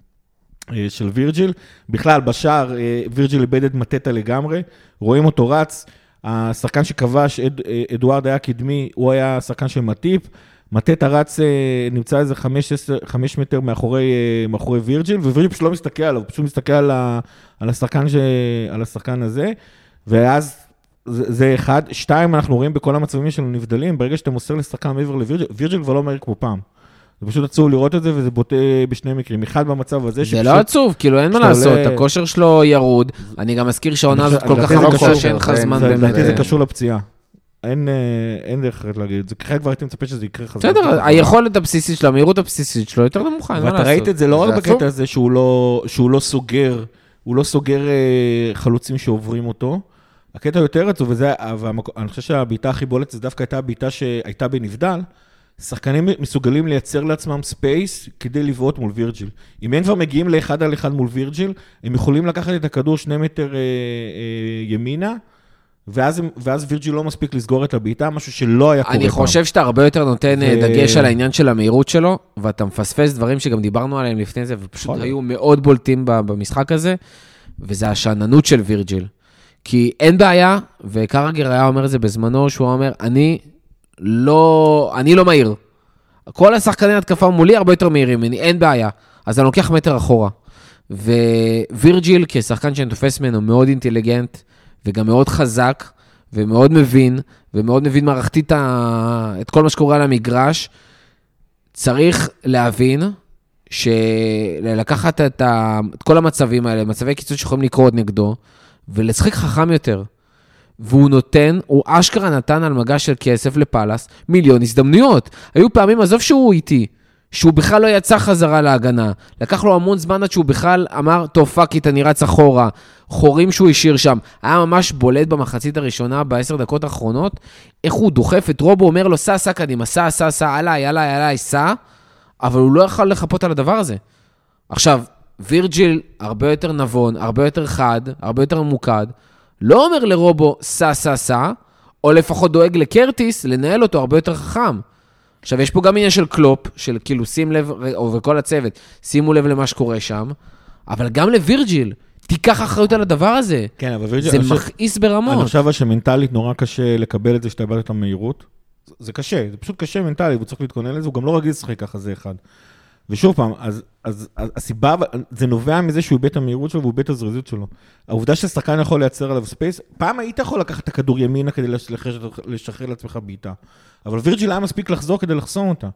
של וירג'יל. בכלל, בשער, אה, וירג'יל איבד את מטטה לגמרי, רואים אותו רץ. השחקן שכבש, אד, אה, אדוארד היה קדמי, הוא היה שחקן של מטיפ. מטטה רץ, אה, נמצא איזה 5 מטר מאחורי, אה, מאחורי וירג'יל, ווירג'יל פשוט לא מסתכל עליו, הוא פשוט מסתכל על, השחקן ש, על השחקן הזה, ואז זה, זה אחד. שתיים, אנחנו רואים בכל המצבים שלנו נבדלים, ברגע שאתה מוסר לשחקן מעבר לווירג'יל, וירג'יל כבר לא מהיר כמו פעם. זה פשוט עצוב לראות את זה, וזה בוטה בשני מקרים. אחד במצב הזה,
זה לא עצוב, כאילו אין מה לעשות, הכושר שלו ירוד. אני גם מזכיר שהעונה הזאת כל כך ארוכה שאין לך זמן
זה-
באמת.
לדעתי זה
אה,
קשור לפציעה. אין, אה, אין דרך אחרת להגיד את זה. כחלק כבר הייתי מצפה שזה יקרה חזק.
בסדר, היכולת הבסיסית שלו, המהירות הבסיסית שלו יותר נמוכה, אין מה
ואתה
לעשות.
ראית את זה לא רק בקטע. הזה שהוא לא, שהוא לא סוגר, הוא לא סוגר אה, חלוצים שעוברים אותו. הקטע יותר עצוב, וזה, והמקו- אני חושב שהבעיטה הכי בולטת, זה דווקא הייתה הבעיטה שהייתה בנבדל. שחקנים מסוגלים לייצר לעצמם space כדי לבעוט מול וירג'יל. אם הם כבר מגיעים לאחד על אחד מול וירג'יל, הם יכולים לקחת את הכדור שני מטר אה, אה, ימינה, ואז, ואז וירג'יל לא מספיק לסגור את הבעיטה, משהו שלא היה קורה פעם.
אני חושב שאתה הרבה יותר נותן אה,
ו-
דגש על העניין של המהירות שלו, ואתה מפספס דברים שגם דיברנו עליהם לפני זה, ופשוט
להיות.
היו מאוד בולטים במשחק הזה, וזה השאננות של וירג'יל. כי אין בעיה, וקרגר היה אומר את זה בזמנו, שהוא אומר, אני לא, אני לא מהיר. כל השחקני התקפה מולי הרבה יותר מהירים ממני, אין בעיה. אז אני לוקח מטר אחורה. ווירג'יל, כשחקן שאני תופס ממנו, מאוד אינטליגנט, וגם מאוד חזק, ומאוד מבין, ומאוד מבין מערכתית ה- את כל מה שקורה על המגרש, צריך להבין שלקחת את, ה... את כל המצבים האלה, מצבי קיצון שיכולים לקרות נגדו, ולשחק חכם יותר. והוא נותן, הוא אשכרה נתן על מגש של כסף לפאלאס מיליון הזדמנויות. היו פעמים, עזוב שהוא איטי, שהוא בכלל לא יצא חזרה להגנה. לקח לו המון זמן עד שהוא בכלל אמר, טוב, fuck it, אני רץ אחורה. חורים שהוא השאיר שם. היה ממש בולט במחצית הראשונה, בעשר דקות האחרונות, איך הוא דוחף את רובו, אומר לו, סע, סע קדימה, סע, סע, סע, עליי, עליי, עליי, סע, אבל הוא לא יכול לחפות על הדבר הזה. עכשיו, וירג'יל הרבה יותר נבון, הרבה יותר חד, הרבה יותר ממוקד, לא אומר לרובו, סע, סע, סע, או לפחות דואג לקרטיס לנהל אותו הרבה יותר חכם. עכשיו, יש פה גם עניין של קלופ, של כאילו, שים לב, וכל הצוות, שימו לב למה שקורה שם, אבל גם לווירג'יל, תיקח אחריות על הדבר הזה.
כן, אבל וירג'יל...
זה
אני חושב-
מכעיס
אני
ברמות.
חושב שמנטלית נורא קשה לקבל את זה שאתה איבדת. זה- זה קשה, זה פשוט קשה מנטלית, הוא צריך להתכונן לזה, הוא גם לא רגיל לשחק ככה, זה אחד. ושוב פעם, אז, אז, אז הסיבה, זה נובע מזה שהוא איבד את המהירות שלו והוא איבד את הזריזות שלו. העובדה ששחקן יכול לייצר עליו space, פעם היית יכול לקחת את הכדור ימינה כדי לשחרר, לשחרר לעצמך בעיטה. אבל וירג'יל היה מספיק לחזור כדי לחסום אותה.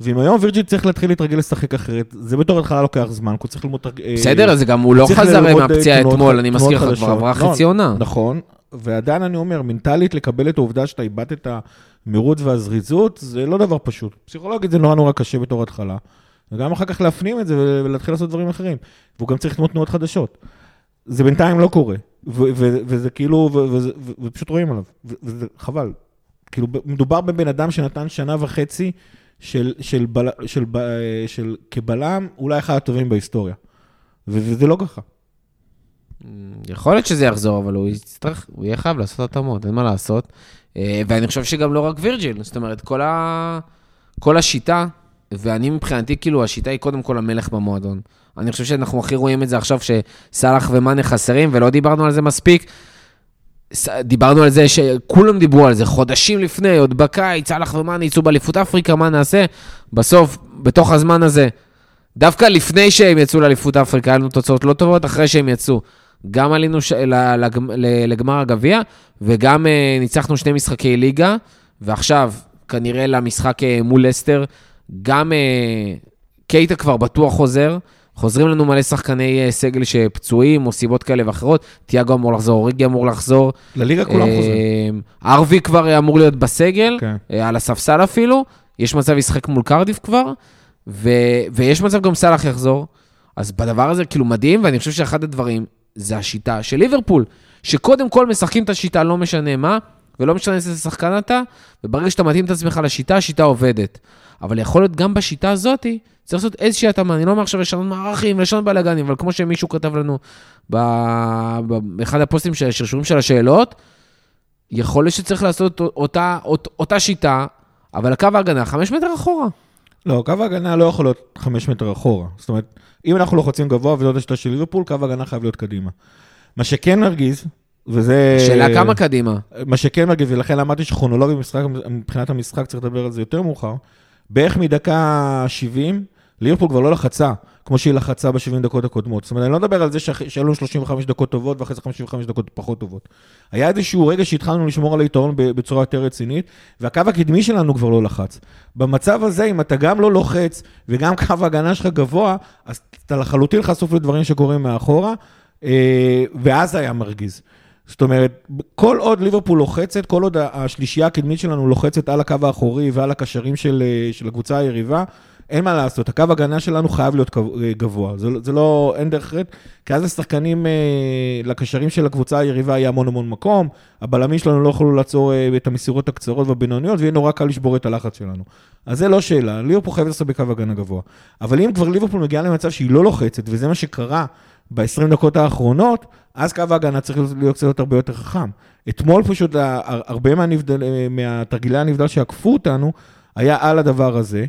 ואם היום וירג'יל צריך להתחיל להתרגל לשחק אחרת, זה בתור התחלה לוקח זמן, כי הוא צריך ללמוד... אה,
בסדר, אז גם הוא לא חזר מהפציעה
אה,
אתמול, אני מזכיר לך, כבר. עברה
לא,
חצי עונה.
נכון, ועדיין אני אומר, מנטלית לקבל את העובדה שאתה איבדת את המהירות והזריזות, זה לא דבר פשוט. פסיכולוגית זה נורא נורא קשה בתור התחלה, וגם אחר כך להפנים את זה ול- ולהתחיל לעשות דברים אחרים. והוא גם צריך ללמוד תנועות חדשות. זה בינתיים לא קורה, וזה כאילו, ופשוט רואים עליו, וזה חבל. כאילו, מדובר בבן אדם שנתן שנה וחצי של, של, בל, של, ב- של כבלם, אולי אחד הטובים בהיסטוריה. וזה לא ככה.
יכול להיות שזה יחזור, אבל הוא יצטרך, הוא יהיה חייב לעשות התאמות, אין מה לעשות. אה, ואני חושב שגם לא רק וירג'יל, זאת אומרת, כל, ה... כל השיטה, ואני מבחינתי, כאילו, השיטה היא קודם כל המלך במועדון. אני חושב שאנחנו הכי רואים את זה עכשיו, שסאלח ומאנה חסרים, ולא דיברנו על זה מספיק. דיברנו על זה שכולם דיברו על זה, חודשים לפני, עוד בקיץ, סאלח ומאנה יצאו באליפות אפריקה, מה נעשה? בסוף, בתוך הזמן הזה, דווקא לפני שהם יצאו לאליפות אפריקה, היה לנו תוצאות לא טובות, אחרי שהם יצאו. גם עלינו ש... לגמר הגביע, וגם uh, ניצחנו שני משחקי ליגה, ועכשיו, כנראה למשחק uh, מול לסטר, גם uh, קייטה כבר בטוח חוזר. חוזרים לנו מלא שחקני uh, סגל שפצועים או סיבות כאלה ואחרות. תיאגו אמור לחזור, אוריגי אמור לחזור.
לליגה כולם
אה,
חוזרים.
ארווי כבר אמור להיות בסגל,
כן.
אה, על הספסל אפילו. יש מצב ישחק מול קרדיף כבר. ו, ויש מצב גם סאלח יחזור. אז בדבר הזה, כאילו, מדהים, ואני חושב שאחד הדברים זה השיטה של ליברפול, שקודם כל משחקים את השיטה, לא משנה מה, ולא משנה איזה שחקן אתה, וברגע שאתה מתאים את עצמך לשיטה, השיטה עובדת. אבל יכול להיות גם בשיטה הזאת, צריך לעשות איזושהי התאמה. אני לא אומר עכשיו לשנות מערכים, לשנות בלאגנים, אבל כמו שמישהו כתב לנו באחד הפוסטים של השרשורים של השאלות, יכול להיות שצריך לעשות אותה, אות, אותה שיטה, אבל הקו ההגנה חמש מטר אחורה.
לא, קו ההגנה לא יכול להיות חמש מטר אחורה. זאת אומרת, אם אנחנו לוחצים גבוה וזאת השיטה של ליברפול, קו ההגנה חייב להיות קדימה. מה שכן מרגיז, וזה...
שאלה כמה קדימה.
מה שכן מרגיז, ולכן אמרתי שכרונולוגי במשחק, מבחינת המשחק צריך לדבר על זה יותר מאוחר, בערך מדקה 70, ליברפול כבר לא לחצה, כמו שהיא לחצה ב-70 דקות הקודמות. זאת אומרת, אני לא מדבר על זה שהיו לנו 35 דקות טובות ואחרי זה 55 דקות פחות טובות. היה איזשהו רגע שהתחלנו לשמור על היתרון בצורה יותר רצינית, והקו הקדמי שלנו כבר לא לחץ. במצב הזה, אם אתה גם לא לוחץ וגם קו ההגנה שלך גבוה, אז אתה לחלוטין חשוף לדברים שקורים מאחורה, אה, ואז היה מרגיז. זאת אומרת, כל עוד ליברפול לוחצת, כל עוד השלישייה הקדמית שלנו לוחצת על הקו האחורי ועל הקשרים של, אה, של הקבוצה היריבה, אין מה לעשות, הקו הגנה שלנו חייב להיות אה, גבוה, זה, זה לא, אין דרך אחרת, כי אז לשחקנים, אה, לקשרים של הקבוצה היריבה יהיה המון המון מקום, הבלמים שלנו לא יכולו לעצור את המסירות הקצרות והבינוניות, ויהיה נורא קל לשבור את הלחץ שלנו. אז זה לא שאלה, ליברפול חייב לעשות בקו הגנה גבוה. אבל אם כבר ליברפול מגיעה למצב שהיא לא לוחצת, וזה מה שקרה ב-20 דקות האחרונות, אז קו ההגנה צריך להיות קצת הרבה יותר חכם. אתמול פשוט הרבה מהנבדל, מהתרגילי הנבדל שעקפו אותנו, היה על הדבר הזה.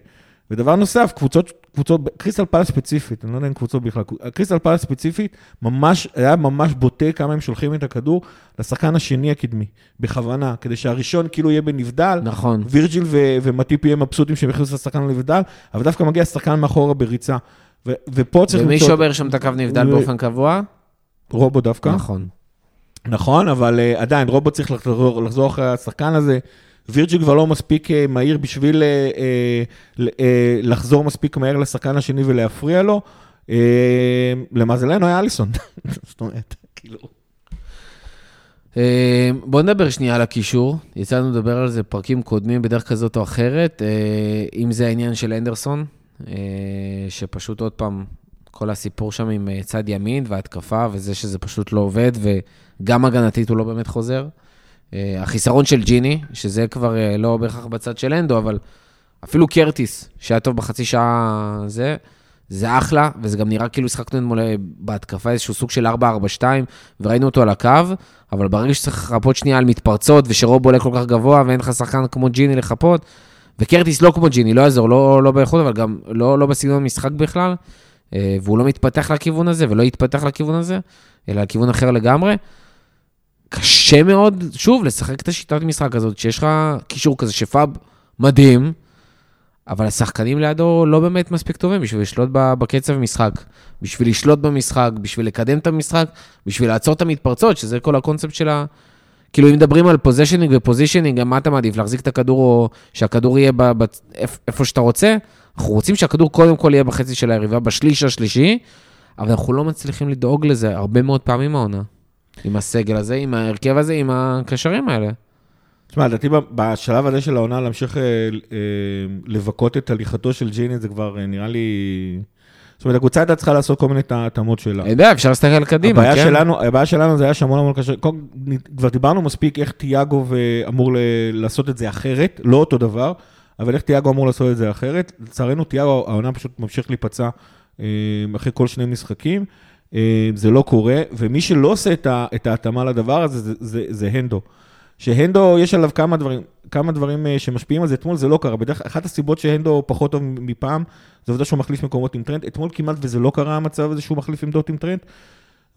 ודבר נוסף, קבוצות, קבוצות, קריסטל פאלה ספציפית, אני לא יודע אם קבוצות בכלל, קריסטל פאלה ספציפית, ממש, היה ממש בוטה כמה הם שולחים את הכדור לשחקן השני הקדמי, בכוונה, כדי שהראשון כאילו יהיה בנבדל.
נכון.
וירג'יל ו- ומטיפ יהיה מבסוטים שהם יכניסו לשחקן לנבדל, אבל דווקא מגיע שחקן מאחורה בריצה. ו- ופה צריך...
ומי שובר שם את הקו נבדל ו- באופן קבוע?
רובו דווקא.
נכון.
נכון, אבל uh, עדיין, רובו צריך לחזור, לחזור אחרי השחקן הזה. וירג'י כבר לא מספיק אה, מהיר בשביל אה, אה, לחזור מספיק מהר לשחקן השני ולהפריע לו. למזלנו היה אליסון. זאת אומרת, כאילו...
בוא נדבר שנייה על הקישור. יצא לנו לדבר על זה פרקים קודמים בדרך כזאת או אחרת. אם זה העניין של אנדרסון, שפשוט עוד פעם, כל הסיפור שם עם צד ימין והתקפה, וזה שזה פשוט לא עובד, וגם הגנתית הוא לא באמת חוזר. אה, החיסרון של ג'יני, שזה כבר אה, לא בהכרח בצד של אנדו, אבל אפילו קרטיס, שהיה טוב בחצי שעה זה, זה אחלה, וזה גם נראה כאילו שחקנו אתמול אה, בהתקפה איזשהו סוג של 4-4-2, וראינו אותו על הקו, אבל ברגע שצריך לחפות שנייה על מתפרצות, ושרוב עולה כל כך גבוה, ואין לך שחקן כמו ג'יני לחפות, וקרטיס לא כמו ג'יני, לא יעזור, לא, לא באיכות, אבל גם לא, לא בסגנון המשחק בכלל, והוא לא מתפתח לכיוון הזה, ולא יתפתח לכיוון הזה, אלא לכיוון אחר לגמרי. קשה מאוד, שוב, לשחק את השיטת משחק הזאת, שיש לך קישור כזה שפאב מדהים, אבל השחקנים לידו לא באמת מספיק טובים בשביל לשלוט בקצב המשחק, בשביל לשלוט במשחק, בשביל לקדם את המשחק, בשביל לעצור את המתפרצות, שזה כל הקונספט של ה... כאילו, אם מדברים על positioning ו positioning, מה אתה מעדיף? להחזיק את הכדור או שהכדור יהיה ב... ב... איפה שאתה רוצה? אנחנו רוצים שהכדור קודם כל יהיה בחצי של היריבה, בשליש השלישי, אבל אנחנו לא מצליחים לדאוג לזה הרבה מאוד פעמים העונה. עם הסגל הזה, עם ההרכב הזה, עם הקשרים האלה.
תשמע, לדעתי בשלב הזה של העונה להמשיך אה, אה, לבכות את הליכתו של ג'יני, זה כבר אה, נראה לי... זאת אומרת, הקבוצה הייתה צריכה לעשות כל מיני התאמות שלה.
אני יודע, אפשר להסתכל קדימה,
הבעיה כן? שלנו, הבעיה שלנו זה היה שהמון המון קשה, כבר דיברנו מספיק איך תיאגו אמור לעשות את זה אחרת, לא אותו דבר, אבל איך תיאגו אמור לעשות את זה אחרת. לצערנו, תיאגו, העונה פשוט ממשיך להיפצע אחרי כל שני משחקים. אה, זה לא קורה, ומי שלא עושה את ההתאמה לדבר הזה, זה, זה, זה הנדו. שהנדו, יש עליו כמה דברים, כמה דברים אה, שמשפיעים על זה, אתמול זה לא קרה, בדרך אחת הסיבות שהנדו פחות טוב מפעם, זה עובדה שהוא מחליף מקומות עם טרנד, אתמול כמעט וזה לא קרה המצב הזה שהוא מחליף עמדות עם טרנד,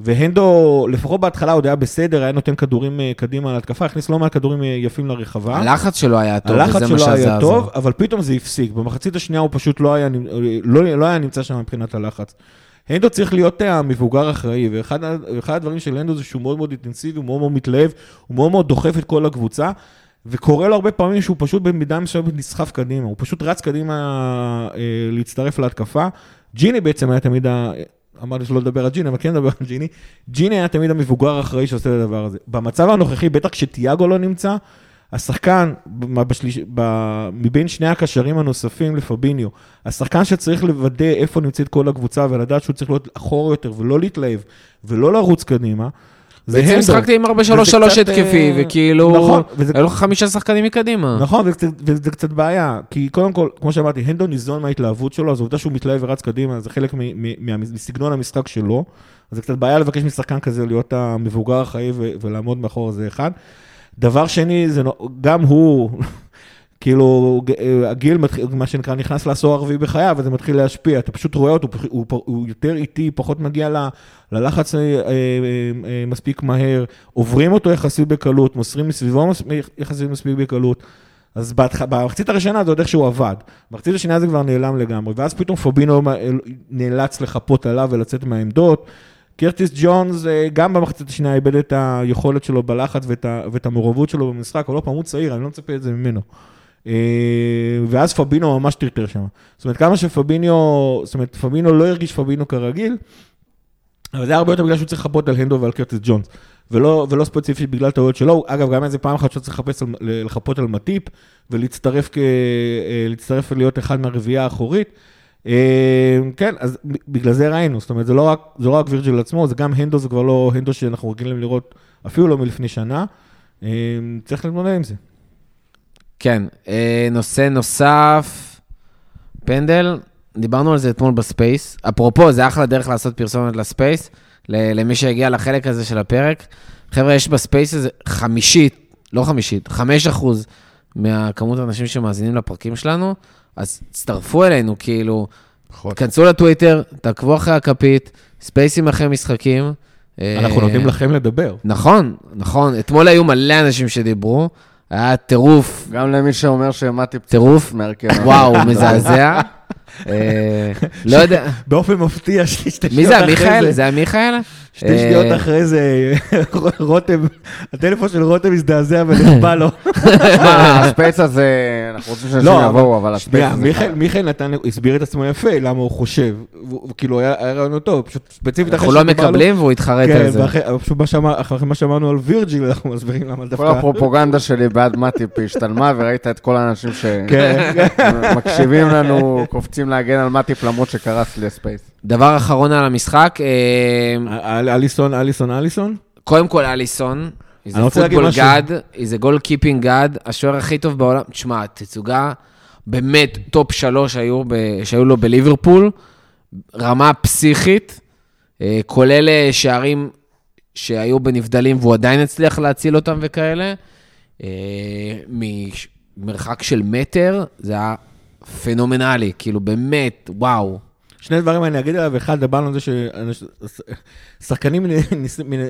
והנדו, לפחות בהתחלה עוד היה בסדר, היה נותן כדורים אה, קדימה להתקפה, הכניס לא מעט כדורים יפים לרחבה.
הלחץ שלו היה טוב,
וזה מה שזה היה טוב, אבל פתאום זה הפסיק. במחצית השנייה הוא פשוט לא היה, לא, לא היה נמצא שם מבחינת הלחץ. הנדו צריך להיות המבוגר האחראי, ואחד הדברים של הנדו זה שהוא מאוד מאוד אינטנסיבי, הוא מאוד מאוד מתלהב, הוא מאוד מאוד דוחף את כל הקבוצה, וקורה לו הרבה פעמים שהוא פשוט במידה מסוימת נסחף קדימה, הוא פשוט רץ קדימה אה, להצטרף להתקפה. ג'יני בעצם היה תמיד. אמרתי שלא לדבר על ג'יני, אבל כן לדבר על ג'יני. ג'יני היה תמיד המבוגר האחראי שעושה את הדבר הזה. במצב הנוכחי, בטח כשתיאגו לא נמצא, השחקן, בשליש, ב, מבין שני הקשרים הנוספים לפביניו, השחקן שצריך לוודא איפה נמצאת כל הקבוצה ולדעת שהוא צריך להיות אחורה יותר ולא להתלהב ולא לרוץ קדימה, זה
בעצם
הנדו.
משחקתי עם 4-3-3
וזה קצת,
התקפי,
אה,
וכאילו,
נכון, וזה-
היו לך חמישה שחקנים מקדימה.
נכון, וזה, וזה קצת בעיה, כי קודם כל, כמו שאמרתי, הנדו ניזון מההתלהבות שלו, אז העובדה שהוא מתלהב ורץ קדימה, זה חלק מסגנון המשחק שלו, אז זה קצת בעיה לבקש משחקן כזה להיות המבוגר ו- ולעמוד מאחור, זה אחד. דבר שני, זה גם הוא, כאילו, אה, הגיל, מתחיל- מה שנקרא, נכנס לעשור הרביעי בחייו, וזה מתחיל להשפיע, אתה פשוט רואה אותו, הוא, הוא, הוא, יותר איטי, פחות מגיע ל, ללחץ אה, אה, אה, מספיק מהר, עוברים אותו יחסית בקלות, מוסרים מסביבו מס- יחסית מספיק בקלות. אז. במחצית הראשונה זה עוד איכשהו עבד, במחצית השנייה זה כבר נעלם לגמרי, ואז פתאום פובינו נאלץ לחפות עליו ולצאת מהעמדות. קרטיס ג'ונס, אה, גם במחצית השנייה איבד את היכולת שלו בלחץ ואת. ואת המעורבות שלו במשחק, אבל לא פעם הוא צעיר, אני לא מצפה את זה ממנו. אה, ואז פבינו ממש טרטר שם. זאת אומרת, כמה שפביניו, זאת אומרת, פבינו לא הרגיש פבינו כרגיל, אבל זה היה הרבה יותר בגלל שהוא צריך לחפות על הנדו ועל קרטיס ג'ונס, ולא, ולא ספציפית בגלל טעויות שלו. אגב, גם איזה פעם אחת שהוא צריך לחפש לחפות על מטיפ, ולהצטרף כ, אה, ולהיות אחד מהרביעייה האחורית. אה, כן, אז בגלל זה ראינו, זאת אומרת, זה לא רק, זה לא רק וירג'יל עצמו, זה גם הנדו, זה כבר לא הנדו שאנחנו רגילים לראות, אפילו לא מלפני שנה. אה, צריך להתמודד עם זה.
כן, אה, נושא נוסף, פנדל, דיברנו על זה אתמול ב space. אפרופו, זה אחלה דרך לעשות פרסומת ל space, למי שהגיע לחלק הזה של הפרק. חבר'ה, יש ב space הזה חמישית, לא חמישית, חמש אחוז מהכמות האנשים שמאזינים לפרקים שלנו, אז תצטרפו אלינו, כאילו,
נכון.
כנסו לטוויטר, תעקבו אחרי הכפית, ספייסים אחרי משחקים.
אנחנו
אה,
נותנים לכם לדבר.
נכון, נכון. אתמול היו מלא אנשים שדיברו, היה טירוף,
גם למי שאומר שמתי
טירוף,
מהרכב.
וואו, מזעזע. אה, לא יודע,
באופן מפתיע, שתי שניות
מי זה,
אחרי
מיכאל? זה היה מיכאל?
שתי
אה,
שניות אחרי זה, רותם, הטלפון של רותם הזדעזע ונחבא לו.
הספייס הזה, אנחנו רוצים שאנשים
לא,
יבואו, אבל הספייס הזה...
מיכאל- מיכאל נתן, הסביר את עצמו יפה, למה הוא חושב. כאילו, היה רעיון טוב, פשוט ספציפית
אנחנו לא מקבלים והוא התחרט
כן,
על זה.
אבל פשוט מה שאמר- אחרי מה שאמרנו על וירג'יל, אנחנו מסבירים למה
כל
דווקא...
הפרופוגנדה שלי בעד מטיפ השתלמה, וראית את כל האנשים
כן,
שמקשיבים לנו, קופצים להגן על מטיפ למרות שקרס לי הספייס.
דבר אחרון על המשחק, אה,
אל- אליסון, אליסון, אליסון?
קודם כל אליסון,
אני
איזה
רוצה להגיד
פוטבול
משהו.
גאד, איזה גול קיפינג גאד, השוער הכי טוב בעולם. תשמע, תצוגה, באמת טופ שלוש היו ב- שהיו לו בליברפול, רמה פסיכית, אה, כולל אה, שערים שהיו בנבדלים והוא עדיין הצליח להציל אותם וכאלה. ממרחק של מטר, זה היה פנומנלי, כאילו באמת, וואו.
שני דברים אני אגיד עליו, אחד, דיברנו על זה ששחקנים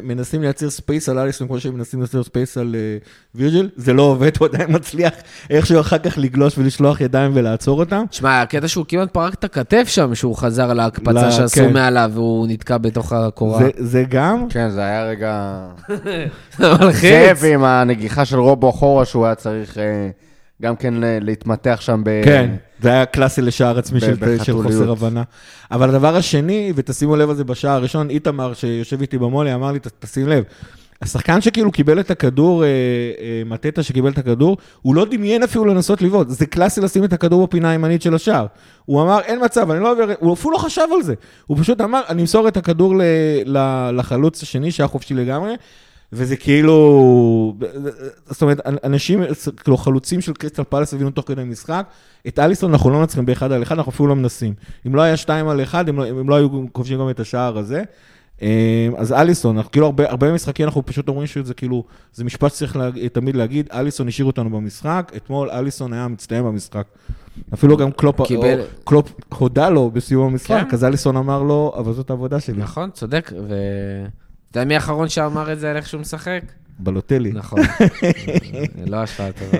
מנסים לייצר space על אליסון כמו שהם מנסים לייצר space על אה, וירג'יל, זה לא עובד, הוא עדיין מצליח איכשהו אחר כך לגלוש ולשלוח ידיים ולעצור אותם.
תשמע, הקטע שהוא כמעט פרק את הכתף שם, שהוא חזר להקפצה
לא,
שעשו
כן.
מעליו והוא נתקע בתוך הקורה.
זה- זה גם,
כן, זה היה רגע...
זה
זה,
מלחיץ.
ועם הנגיחה של רובו אחורה, שהוא היה צריך אה, גם כן ל- להתמתח שם ב...
כן, זה היה קלאסי לשער עצמי של, של. חוסר הבנה. אבל הדבר השני, ותשימו לב לזה בשער הראשון, איתמר שיושב איתי במולי אמר לי, "ת- תשים לב, השחקן שכאילו קיבל את הכדור, אה, אה, מטטה שקיבל את הכדור, הוא לא דמיין אפילו לנסות לבעוט, זה קלאסי לשים את הכדור בפינה הימנית של השער. הוא אמר, אין מצב, אני לא עובר, הוא אפילו לא חשב על זה. הוא פשוט אמר, אני אמסור את הכדור ל, ל, לחלוץ השני שהיה חופשי לגמרי, וזה כאילו, זאת אומרת, אנשים, כאילו חלוצים של קריסטל פלס הבינו תוך כדי משחק, את אליסון אנחנו לא מנצחים באחד על אחד, אנחנו אפילו לא מנסים. אם לא היה שתיים על אחד, הם לא, הם לא היו כובשים גם את השער הזה. אה, אז אליסון, אנחנו כאילו הרבה, הרבה משחקים אנחנו פשוט אומרים שזה כאילו, זה משפט שצריך לה, תמיד להגיד, אליסון השאיר אותנו במשחק, אתמול אליסון היה מצטיין במשחק. אפילו גם קלופ,
קיבל-
או, קלופ הודה לו בסיום המשחק,
כן.
אז אליסון אמר לו, אבל זאת העבודה שלי.
נכון, צודק. ו... יודע מי האחרון שאמר את זה על איך שהוא משחק?
בלוטלי.
נכון. לא השוואה טובה.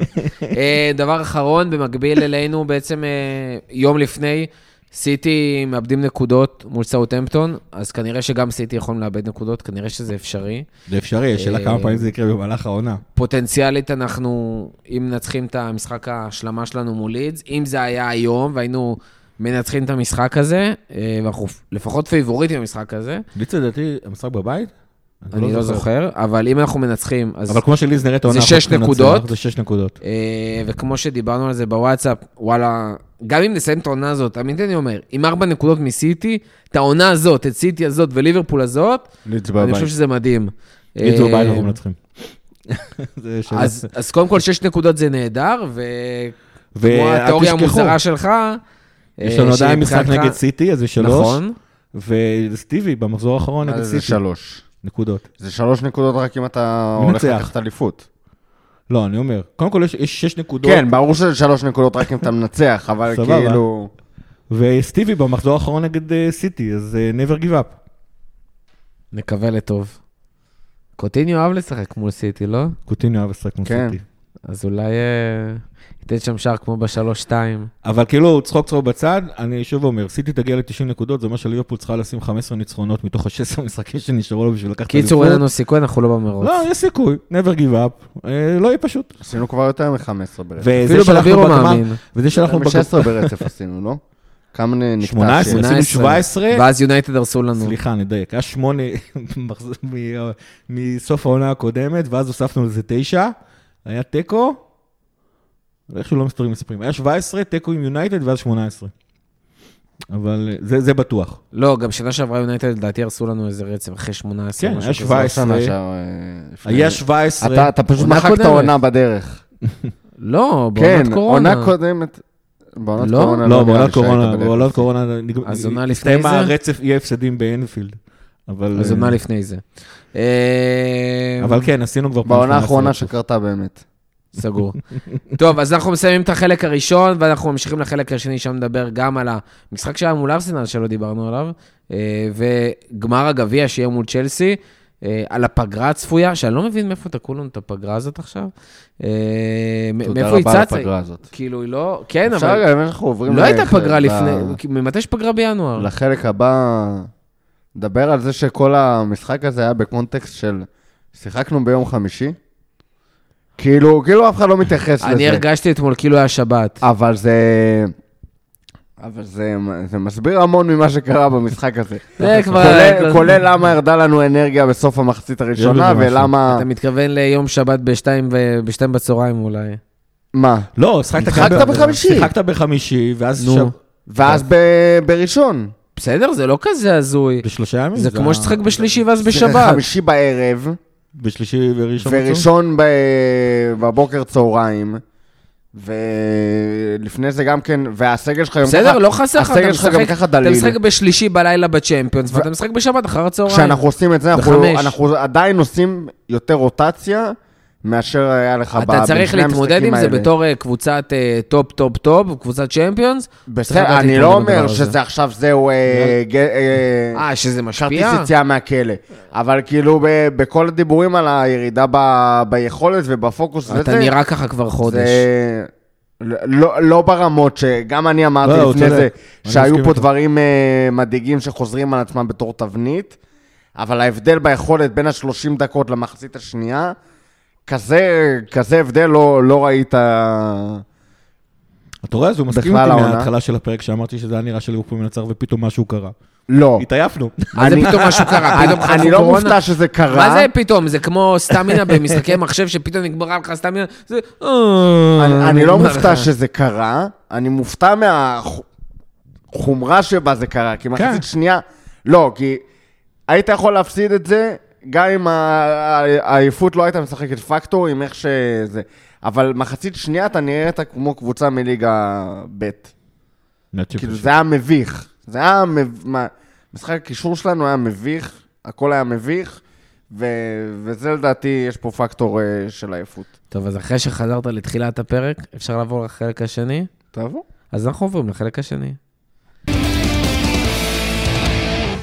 אה, דבר אחרון, במקביל אלינו, בעצם אה, יום לפני, סיטי מאבדים נקודות מול סאוטהמפטון, אז כנראה שגם סיטי יכולים לאבד נקודות, כנראה שזה אפשרי.
זה אפשרי, השאלה
אה,
כמה פעמים זה יקרה במהלך העונה.
פוטנציאלית אנחנו, אם מנצחים את המשחק ההשלמה שלנו מול לידס, אם זה היה היום והיינו מנצחים את המשחק הזה, ואנחנו לפחות פייבוריטים במשחק הזה,
ליץ לדעתי, המשחק בבית?
אני לא זוכר, אבל אם אנחנו מנצחים, אז...
אבל כמו שליז נראית העונה,
זה שש נקודות.
זה שש נקודות.
אה, וכמו שדיברנו על זה בוואטסאפ, וואלה, גם אם נסיים את העונה הזאת, אמיתי אני אומר, עם ארבע נקודות מסיטי, את העונה הזאת, את סיטי הזאת וליברפול הזאת, אני. חושב שזה מדהים.
לידס
אה,
בבית אנחנו מנצחים. זה שאלה.
אז, קודם כל, שש נקודות זה נהדר, וכמו התיאוריה המוזרה שלך,
יש
אה,
לנו עדיין משחק נגד סיטי, אז זה שלוש.
נכון.
וסטיבי במחזור האחרון נגד
אז זה
סיטי.
שלוש.
נקודות.
זה שלוש נקודות רק אם אתה
מי
הולך
מנצח?
לקחת אליפות.
לא, אני אומר, קודם כל יש- יש שש נקודות.
כן, ברור שזה שלוש נקודות רק אם אתה מנצח, אבל
סבבה.
כאילו...
וסטיבי במחזור האחרון נגד אה, סיטי, אז אה, never give up.
נקווה לטוב. קוטיניו אהב לשחק מול סיטי, לא?
קוטיניו אוהב לשחק מול
כן.
סיטי.
אז אולי אה, ייתן שם שער כמו בשלוש-שתיים.
אבל כאילו, צחוק צחוק בצד, אני שוב אומר, סיטי תגיע ל-90 נקודות, זה אומר שליברפול צריכה לשים 15 ניצחונות מתוך ה-16 משחקים שנשארו לו בשביל לקחת
קיצור, אין לנו סיכוי, אנחנו לא במרוץ.
לא, יש סיכוי, never give up, אה, לא יהיה פשוט.
עשינו כבר יותר מ-15 ברצף.
אפילו בלבירו
בגמר-
מאמין.
וזה שאנחנו בגמר...
מ-16 ברצף עשינו, לא? כמה נקטע?
18,
השיר?
עשינו 17.
ואז יונייטד הרסו לנו.
סליחה, נדייק, היה שמונה מחזור- מ- מסוף העונה הקודמת, ואז הוספנו לזה תשע, היה תיקו, איכשהו לא מספרים מספרים, היה 17, תיקו עם יונייטד, ואז 18. אבל אה, זה, זה בטוח.
לא, גם שנה שעברה יונייטד, לדעתי הרסו לנו איזה רצף אחרי 18.
כן, היה
כזה.
17.
לא לפני-
היה 17,
אתה אתה פשוט
עונה
מחקת
קודמת.
עונה בדרך.
לא,
כן,
בעונת קורונה.
עונה קודמת. בעונת
לא?
קורונה
לא,
נראה
בעונת קורונה. בעונת קורונה,
אז עונה לפני
הסתיים
זה?
הרצף אי הפסדים באנפילד. אבל,
אז
אה,
עונה לפני זה. אה,
אבל כן, עשינו כבר פעם
בעונה
18
האחרונה. שקרתה באמת.
סגור. טוב, אז אנחנו מסיימים את החלק הראשון, ואנחנו ממשיכים לחלק השני, שם נדבר גם על המשחק שהיה מול ארסנל, שלא דיברנו עליו, אה, וגמר הגביע שיהיה מול צ'לסי, אה, על הפגרה הצפויה, שאני לא מבין מאיפה תקעו לנו את הפגרה הזאת עכשיו.
תודה
מאיפה היא
רבה על
צצה?
הפגרה הזאת.
כאילו, היא לא... כן,
אפשר
אבל...
רגע, אם אנחנו עוברים...
לא הייתה פגרה לפני... ממתי יש פגרה בינואר?
לחלק הבא, נדבר על זה שכל המשחק הזה היה בקונטקסט של שיחקנו ביום חמישי. כאילו, כאילו אף אחד לא מתייחס לזה.
אני הרגשתי אתמול כאילו היה שבת.
אבל זה... אבל זה, זה מסביר המון ממה שקרה במשחק הזה.
זה כבר-
כולל, כולל למה ירדה לנו אנרגיה בסוף המחצית הראשונה. ולמה...
אתה מתכוון ליום שבת בשתיים ו- בשתיים בצהריים אולי.
מה?
לא, שיחקת
בחמישי.
שיחקת בחמישי, ואז
נו.
שב-
ואז ב- בראשון.
בסדר, זה לא כזה הזוי.
בשלושה ימים.
זה כמו
ה-
שתשחק בשלישי ואז בשבת.
חמישי בערב,
בשלישי וראשון.
וראשון ב- בבוקר צהריים. ולפני זה גם כן, והסגל שלך גם
בסדר, לא חסר לך, אתה
הסגל שלך גם
משחק-
ככה
אתה
דליל.
משחק בשלישי בלילה בצ'מפיונס, ואתה משחק בשבת אחר הצהריים.
כשאנחנו עושים את זה. אנחנו עדיין עושים יותר רוטציה מאשר היה לך ב-
אתה
בין
צריך
שני
להתמודד
המשחקים
עם זה
האלה.
בתור אה, קבוצת אה, טופ, טופ, טופ, קבוצת צ'מפיונס. צריך
בסדר, אני לא אומר. שזה עכשיו זהו אה, ג- אה,
שזה
כרטיס
משפיע?
יציאה מהכלא. אבל כאילו בכל הדיבורים על הירידה ביכולת ובפוקוס
אתה
וזה,
נראה ככה כבר חודש.
זה לא, לא ברמות שגם אני אמרתי
לא,
לפני. זה, שהיו פה. דברים מדאיגים שחוזרים על עצמם בתור תבנית, אבל ההבדל ביכולת בין ה-30 דקות למחצית השנייה, כזה, כזה הבדל לא, לא ראית...
אתה רואה, אז הוא מסכים איתי. מההתחלה של הפרק, שאמרתי שזה היה נראה שליברפול מנצח ופתאום משהו קרה.
לא.
התעייפנו.
מה זה
אני-
פתאום משהו קרה? פתאום
אני, אני
חטפו
לא
קורונה?
מופתע שזה קרה.
מה זה פתאום? זה כמו סטמינה במשחקי מחשב, שפתאום נגמרה לך סטמינה, זה...
אני, אני לא מופתע. שזה קרה, אני מופתע מהחומרה שבה זה קרה, כי מחצית
כן.
שנייה... לא, כי היית יכול להפסיד את זה, גם אם העייפות לא הייתה משחקת פקטור, עם איך שזה... אבל מחצית שנייה אתה נראית כמו קבוצה מליגה ב'. כאילו, זה היה מביך. זה היה... מב- מה- משחק הקישור שלנו היה מביך, הכל היה מביך, ו... וזה לדעתי, יש פה פקטור אה, של עייפות.
טוב, אז אחרי שחזרת לתחילת הפרק, אפשר לעבור לחלק השני?
תבוא.
אז אנחנו עוברים לחלק השני.